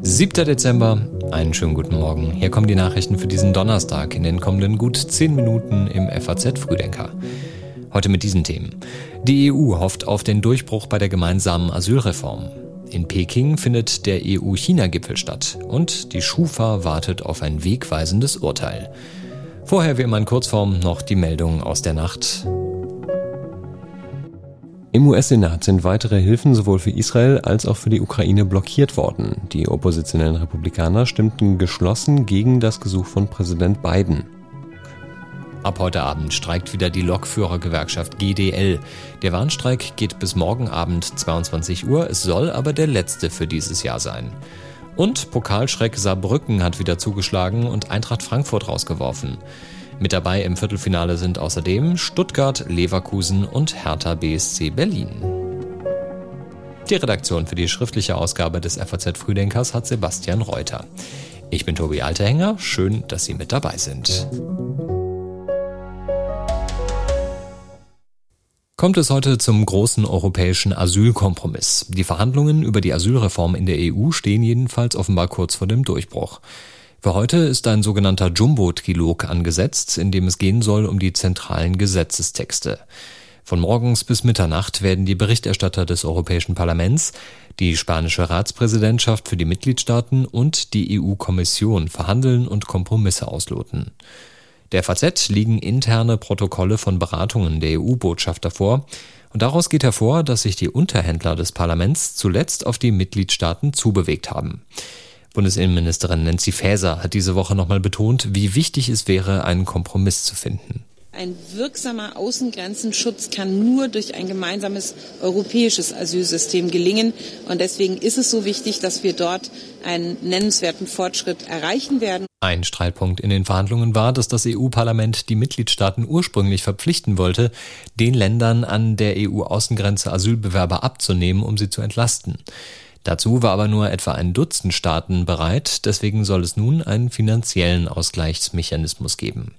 Siebter Dezember, einen schönen guten Morgen. Hier kommen die Nachrichten für diesen Donnerstag in den kommenden gut zehn Minuten im FAZ Frühdenker. Heute mit diesen Themen. Die EU hofft auf den Durchbruch bei der gemeinsamen Asylreform. In Peking findet der EU-China-Gipfel statt und die Schufa wartet auf ein wegweisendes Urteil. Vorher wie immer in Kurzform noch die Meldung aus der Nacht. Im US-Senat sind weitere Hilfen sowohl für Israel als auch für die Ukraine blockiert worden. Die oppositionellen Republikaner stimmten geschlossen gegen das Gesuch von Präsident Biden. Ab heute Abend streikt wieder die Lokführergewerkschaft GDL. Der Warnstreik geht bis morgen Abend 22 Uhr, es soll aber der letzte für dieses Jahr sein. Und Pokalschreck Saarbrücken hat wieder zugeschlagen und Eintracht Frankfurt rausgeworfen. Mit dabei im Viertelfinale sind außerdem Stuttgart, Leverkusen und Hertha BSC Berlin. Die Redaktion für die schriftliche Ausgabe des FAZ Frühdenkers hat Sebastian Reuter. Ich bin Tobi Alterhänger, schön, dass Sie mit dabei sind. kommt es heute zum großen europäischen Asylkompromiss. Die Verhandlungen über die Asylreform in der EU stehen jedenfalls offenbar kurz vor dem Durchbruch. Für heute ist ein sogenannter Jumbo-Trilog angesetzt, in dem es gehen soll um die zentralen Gesetzestexte. Von morgens bis Mitternacht werden die Berichterstatter des Europäischen Parlaments, die spanische Ratspräsidentschaft für die Mitgliedstaaten und die EU-Kommission verhandeln und Kompromisse ausloten. Der FAZ liegen interne Protokolle von Beratungen der EU-Botschafter vor, und daraus geht hervor, dass sich die Unterhändler des Parlaments zuletzt auf die Mitgliedstaaten zubewegt haben. Bundesinnenministerin Nancy Faeser hat diese Woche nochmal betont, wie wichtig es wäre, einen Kompromiss zu finden. Ein wirksamer Außengrenzenschutz kann nur durch ein gemeinsames europäisches Asylsystem gelingen. Und deswegen ist es so wichtig, dass wir dort einen nennenswerten Fortschritt erreichen werden. Ein Streitpunkt in den Verhandlungen war, dass das EU-Parlament die Mitgliedstaaten ursprünglich verpflichten wollte, den Ländern an der EU-Außengrenze Asylbewerber abzunehmen, um sie zu entlasten. Dazu war aber nur etwa ein Dutzend Staaten bereit, deswegen soll es nun einen finanziellen Ausgleichsmechanismus geben.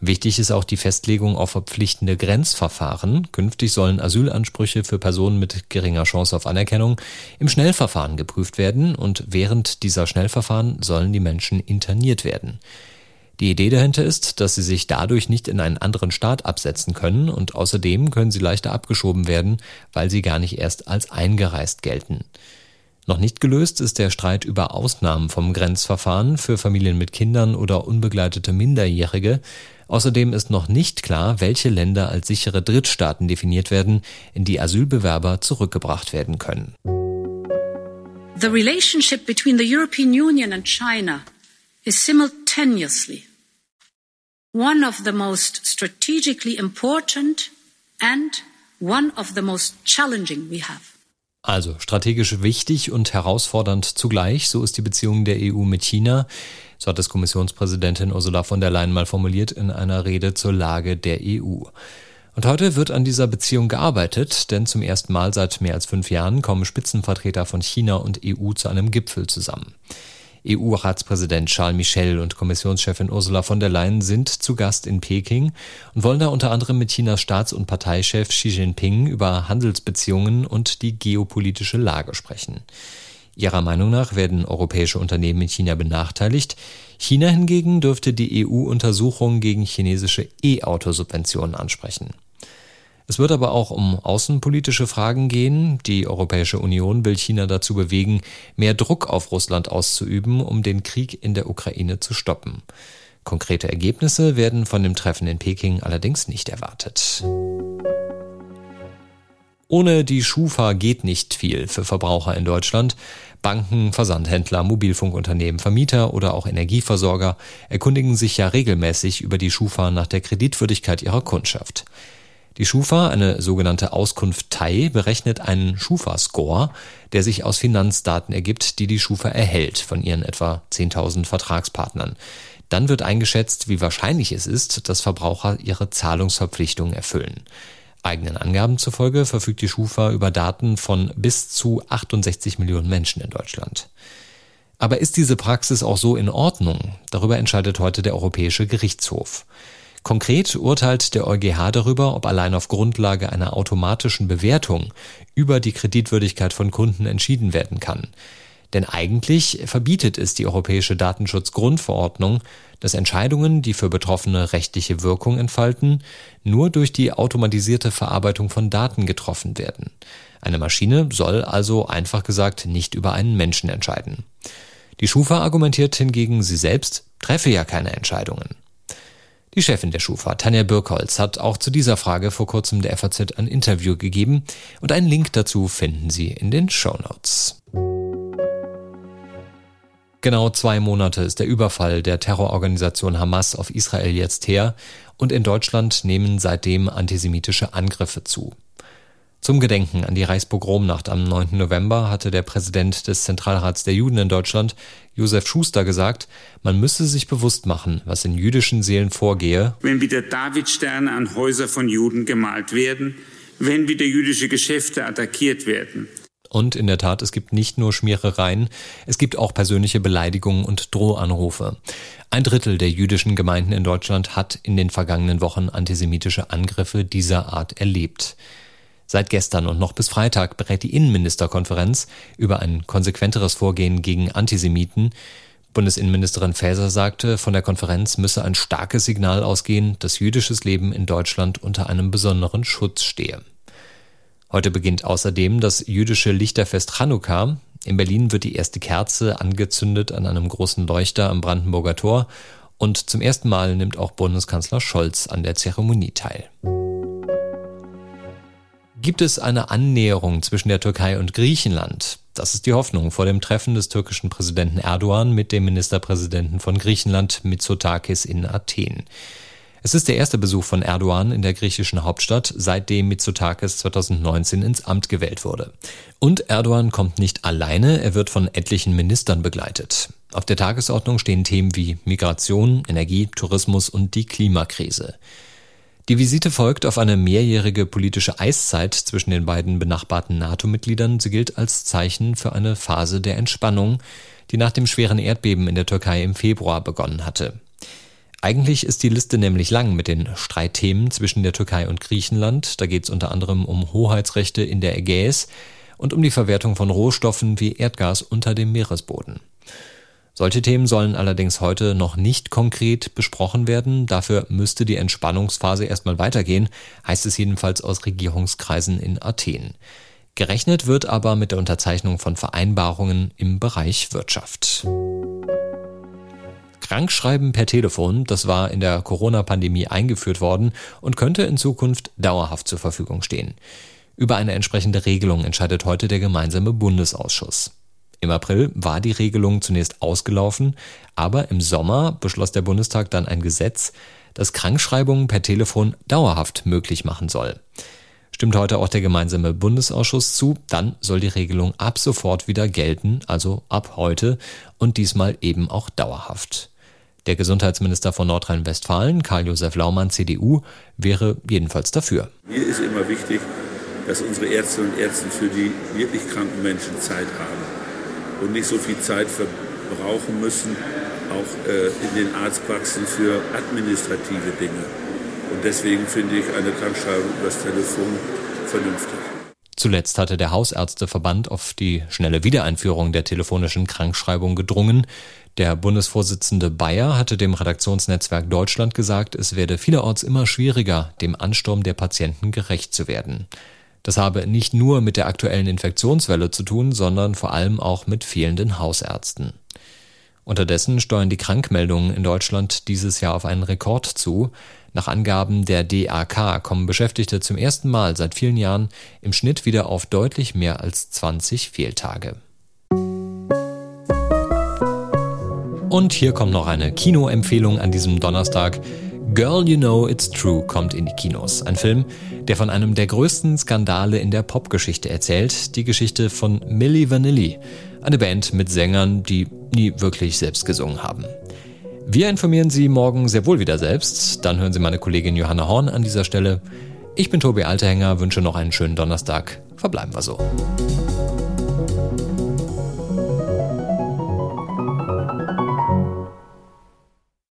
Wichtig ist auch die Festlegung auf verpflichtende Grenzverfahren. Künftig sollen Asylansprüche für Personen mit geringer Chance auf Anerkennung im Schnellverfahren geprüft werden und während dieser Schnellverfahren sollen die Menschen interniert werden. Die Idee dahinter ist, dass sie sich dadurch nicht in einen anderen Staat absetzen können und außerdem können sie leichter abgeschoben werden, weil sie gar nicht erst als eingereist gelten. Noch nicht gelöst ist der Streit über Ausnahmen vom Grenzverfahren für Familien mit Kindern oder unbegleitete Minderjährige. Außerdem ist noch nicht klar, welche Länder als sichere Drittstaaten definiert werden, in die Asylbewerber zurückgebracht werden können. The relationship between the European Union and China is simultaneously one of the most strategically important and one of the most challenging we have. Also strategisch wichtig und herausfordernd zugleich, so ist die Beziehung der EU mit China. So hat es Kommissionspräsidentin Ursula von der Leyen mal formuliert in einer Rede zur Lage der EU. Und heute wird an dieser Beziehung gearbeitet, denn zum ersten Mal seit mehr als fünf Jahren kommen Spitzenvertreter von China und EU zu einem Gipfel zusammen. EU-Ratspräsident Charles Michel und Kommissionschefin Ursula von der Leyen sind zu Gast in Peking und wollen da unter anderem mit Chinas Staats- und Parteichef Xi Jinping über Handelsbeziehungen und die geopolitische Lage sprechen. Ihrer Meinung nach werden europäische Unternehmen in China benachteiligt. China hingegen dürfte die EU Untersuchungen gegen chinesische E-Auto-Subventionen ansprechen. Es wird aber auch um außenpolitische Fragen gehen. Die Europäische Union will China dazu bewegen, mehr Druck auf Russland auszuüben, um den Krieg in der Ukraine zu stoppen. Konkrete Ergebnisse werden von dem Treffen in Peking allerdings nicht erwartet. Ohne die Schufa geht nicht viel für Verbraucher in Deutschland. Banken, Versandhändler, Mobilfunkunternehmen, Vermieter oder auch Energieversorger erkundigen sich ja regelmäßig über die Schufa nach der Kreditwürdigkeit ihrer Kundschaft. Die Schufa, eine sogenannte Auskunftei, berechnet einen Schufa-Score, der sich aus Finanzdaten ergibt, die die Schufa erhält von ihren etwa 10.000 Vertragspartnern. Dann wird eingeschätzt, wie wahrscheinlich es ist, dass Verbraucher ihre Zahlungsverpflichtungen erfüllen. Eigenen Angaben zufolge verfügt die Schufa über Daten von bis zu 68 Millionen Menschen in Deutschland. Aber ist diese Praxis auch so in Ordnung? Darüber entscheidet heute der Europäische Gerichtshof. Konkret urteilt der EuGH darüber, ob allein auf Grundlage einer automatischen Bewertung über die Kreditwürdigkeit von Kunden entschieden werden kann. Denn eigentlich verbietet es die Europäische Datenschutzgrundverordnung, dass Entscheidungen, die für Betroffene rechtliche Wirkung entfalten, nur durch die automatisierte Verarbeitung von Daten getroffen werden. Eine Maschine soll also einfach gesagt nicht über einen Menschen entscheiden. Die Schufa argumentiert hingegen, sie selbst treffe ja keine Entscheidungen. Die Chefin der Schufa, Tanja Birkholz, hat auch zu dieser Frage vor kurzem der FAZ ein Interview gegeben und einen Link dazu finden Sie in den Show Notes. Genau zwei Monate ist der Überfall der Terrororganisation Hamas auf Israel jetzt her und in Deutschland nehmen seitdem antisemitische Angriffe zu. Zum Gedenken an die Reichspogromnacht am 9. November hatte der Präsident des Zentralrats der Juden in Deutschland, Josef Schuster, gesagt, man müsse sich bewusst machen, was in jüdischen Seelen vorgehe. Wenn wieder Davidsterne an Häuser von Juden gemalt werden, wenn wieder jüdische Geschäfte attackiert werden. Und in der Tat, es gibt nicht nur Schmierereien, es gibt auch persönliche Beleidigungen und Drohanrufe. Ein Drittel der jüdischen Gemeinden in Deutschland hat in den vergangenen Wochen antisemitische Angriffe dieser Art erlebt. Seit gestern und noch bis Freitag berät die Innenministerkonferenz über ein konsequenteres Vorgehen gegen Antisemiten. Bundesinnenministerin Faeser sagte, von der Konferenz müsse ein starkes Signal ausgehen, dass jüdisches Leben in Deutschland unter einem besonderen Schutz stehe. Heute beginnt außerdem das jüdische Lichterfest Chanukka. In Berlin wird die erste Kerze angezündet an einem großen Leuchter am Brandenburger Tor und zum ersten Mal nimmt auch Bundeskanzler Scholz an der Zeremonie teil. Gibt es eine Annäherung zwischen der Türkei und Griechenland? Das ist die Hoffnung vor dem Treffen des türkischen Präsidenten Erdogan mit dem Ministerpräsidenten von Griechenland Mitsotakis in Athen. Es ist der erste Besuch von Erdogan in der griechischen Hauptstadt, seitdem Mitsotakis 2019 ins Amt gewählt wurde. Und Erdogan kommt nicht alleine, er wird von etlichen Ministern begleitet. Auf der Tagesordnung stehen Themen wie Migration, Energie, Tourismus und die Klimakrise. Die Visite folgt auf eine mehrjährige politische Eiszeit zwischen den beiden benachbarten NATO-Mitgliedern. Sie gilt als Zeichen für eine Phase der Entspannung, die nach dem schweren Erdbeben in der Türkei im Februar begonnen hatte. Eigentlich ist die Liste nämlich lang mit den Streitthemen zwischen der Türkei und Griechenland. Da geht es unter anderem um Hoheitsrechte in der Ägäis und um die Verwertung von Rohstoffen wie Erdgas unter dem Meeresboden. Solche Themen sollen allerdings heute noch nicht konkret besprochen werden. Dafür müsste die Entspannungsphase erstmal weitergehen, heißt es jedenfalls aus Regierungskreisen in Athen. Gerechnet wird aber mit der Unterzeichnung von Vereinbarungen im Bereich Wirtschaft. Krankschreiben per Telefon, das war in der Corona-Pandemie eingeführt worden und könnte in Zukunft dauerhaft zur Verfügung stehen. Über eine entsprechende Regelung entscheidet heute der gemeinsame Bundesausschuss. Im April war die Regelung zunächst ausgelaufen, aber im Sommer beschloss der Bundestag dann ein Gesetz, das Krankschreibungen per Telefon dauerhaft möglich machen soll. Stimmt heute auch der gemeinsame Bundesausschuss zu, dann soll die Regelung ab sofort wieder gelten, also ab heute und diesmal eben auch dauerhaft. Der Gesundheitsminister von Nordrhein-Westfalen, Karl-Josef Laumann, CDU, wäre jedenfalls dafür. Mir ist immer wichtig, dass unsere Ärzte und Ärzte für die wirklich kranken Menschen Zeit haben und nicht so viel Zeit verbrauchen müssen, auch äh, in den Arztpraxen für administrative Dinge. Und deswegen finde ich eine Krankschreibung übers Telefon vernünftig. Zuletzt hatte der Hausärzteverband auf die schnelle Wiedereinführung der telefonischen Krankschreibung gedrungen. Der Bundesvorsitzende Bayer hatte dem Redaktionsnetzwerk Deutschland gesagt, es werde vielerorts immer schwieriger, dem Ansturm der Patienten gerecht zu werden. Das habe nicht nur mit der aktuellen Infektionswelle zu tun, sondern vor allem auch mit fehlenden Hausärzten. Unterdessen steuern die Krankmeldungen in Deutschland dieses Jahr auf einen Rekord zu. Nach Angaben der DAK kommen Beschäftigte zum ersten Mal seit vielen Jahren im Schnitt wieder auf deutlich mehr als 20 Fehltage. Und hier kommt noch eine Kinoempfehlung an diesem Donnerstag. Girl You Know It's True kommt in die Kinos. Ein Film, der von einem der größten Skandale in der Popgeschichte erzählt, die Geschichte von Milli Vanilli, eine Band mit Sängern, die nie wirklich selbst gesungen haben. Wir informieren Sie morgen sehr wohl wieder selbst. Dann hören Sie meine Kollegin Johanna Horn an dieser Stelle. Ich bin Tobi Alterhänger, wünsche noch einen schönen Donnerstag. Verbleiben wir so.